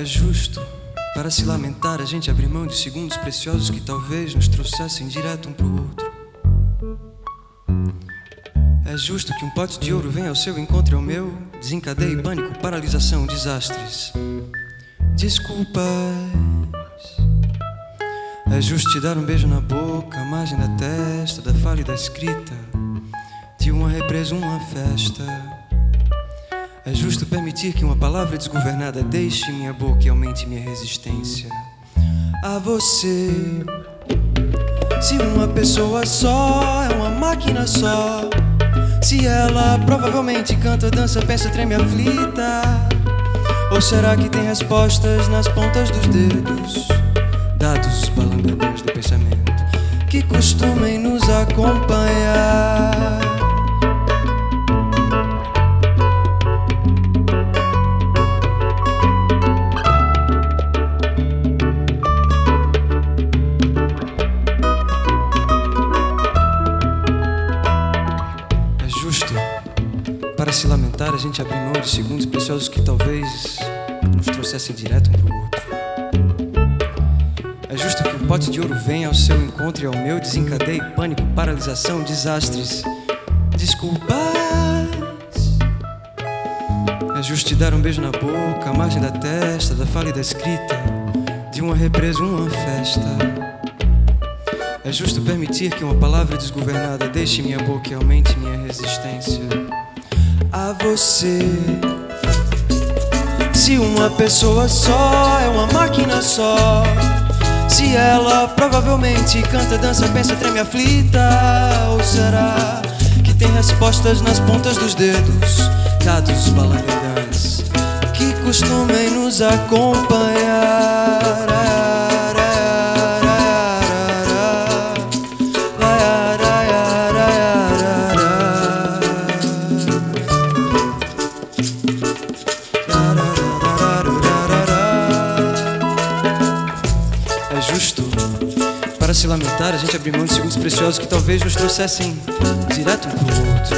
É justo, para se lamentar, a gente abrir mão de segundos preciosos que talvez nos trouxessem direto um pro outro. É justo que um pote de ouro venha ao seu encontro e ao meu, desencadeie pânico, paralisação, desastres. Desculpas. É justo te dar um beijo na boca, a margem da testa, da fala e da escrita, de uma represa, uma festa. É justo permitir que uma palavra desgovernada deixe minha boca e aumente minha resistência a você. Se uma pessoa só é uma máquina só, se ela provavelmente canta, dança, pensa, treme aflita, ou será que tem respostas nas pontas dos dedos, dados os do pensamento que costumem nos acompanhar? É justo, para se lamentar, a gente abrir mão de segundos preciosos que talvez nos trouxessem direto um pro outro. É justo que um pote de ouro venha ao seu encontro e ao meu, desencadeie pânico, paralisação, desastres. Desculpas. É justo te dar um beijo na boca, a margem da testa, da fala e da escrita, de uma represa, uma festa. É justo permitir que uma palavra desgovernada deixe minha boca e aumente minha resistência você. Se uma pessoa só é uma máquina só, se ela provavelmente canta, dança, pensa, treme aflita, ou será que tem respostas nas pontas dos dedos, dados balangandãs que costumem nos acompanhar? É justo, para se lamentar, a gente abrir mão de segundos preciosos que talvez nos trouxessem direto um pro outro.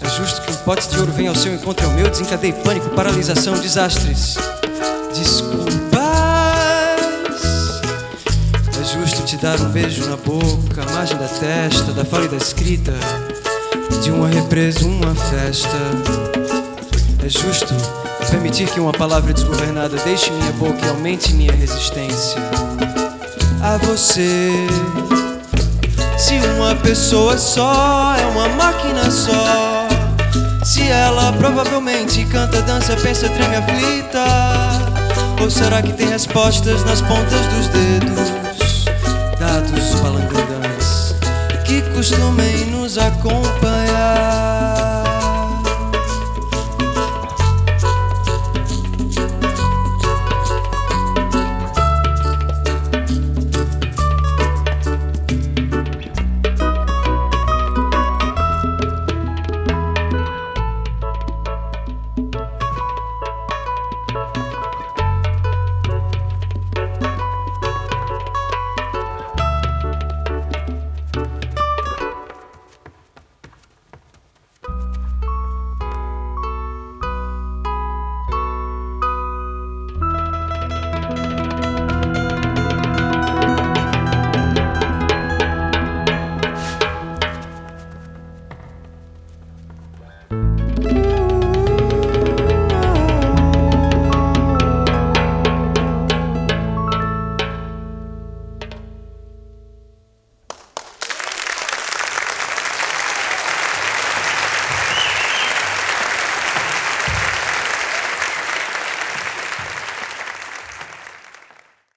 É justo que um pote de ouro venha ao seu encontro e ao meu, desencadeie pânico, paralisação, desastres. Desculpas. É justo te dar um beijo na boca, a margem da testa, da fala e da escrita, de uma represa, uma festa. É justo permitir que uma palavra desgovernada deixe minha boca e aumente minha resistência a você. Se uma pessoa só é uma máquina só, se ela provavelmente canta, dança, pensa, treme aflita, ou será que tem respostas nas pontas dos dedos, dados balangandãs que costumem nos acompanhar?